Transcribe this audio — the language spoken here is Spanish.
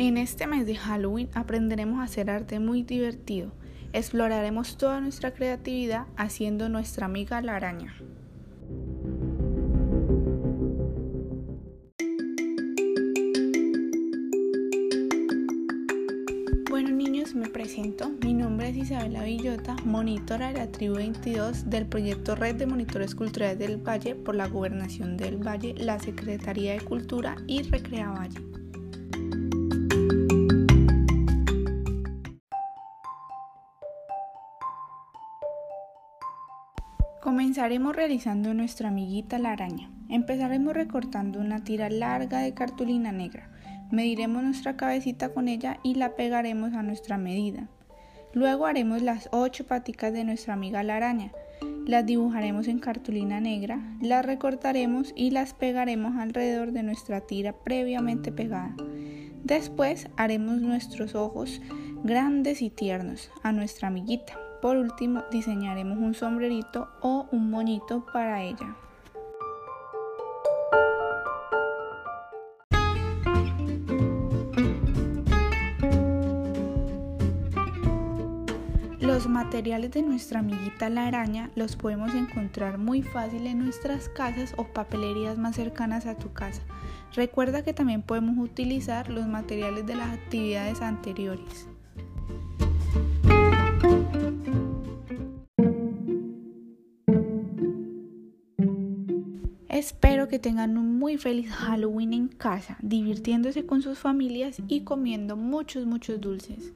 En este mes de Halloween aprenderemos a hacer arte muy divertido. Exploraremos toda nuestra creatividad haciendo nuestra amiga la araña. Bueno niños, me presento. Mi nombre es Isabela Villota, monitora de la tribu 22 del proyecto Red de Monitores Culturales del Valle por la Gobernación del Valle, la Secretaría de Cultura y Recrea Valle. Comenzaremos realizando nuestra amiguita la araña. Empezaremos recortando una tira larga de cartulina negra. Mediremos nuestra cabecita con ella y la pegaremos a nuestra medida. Luego haremos las ocho paticas de nuestra amiga la araña. Las dibujaremos en cartulina negra, las recortaremos y las pegaremos alrededor de nuestra tira previamente pegada. Después haremos nuestros ojos grandes y tiernos a nuestra amiguita. Por último, diseñaremos un sombrerito o un moñito para ella. Los materiales de nuestra amiguita la araña los podemos encontrar muy fácil en nuestras casas o papelerías más cercanas a tu casa. Recuerda que también podemos utilizar los materiales de las actividades anteriores. Espero que tengan un muy feliz Halloween en casa, divirtiéndose con sus familias y comiendo muchos, muchos dulces.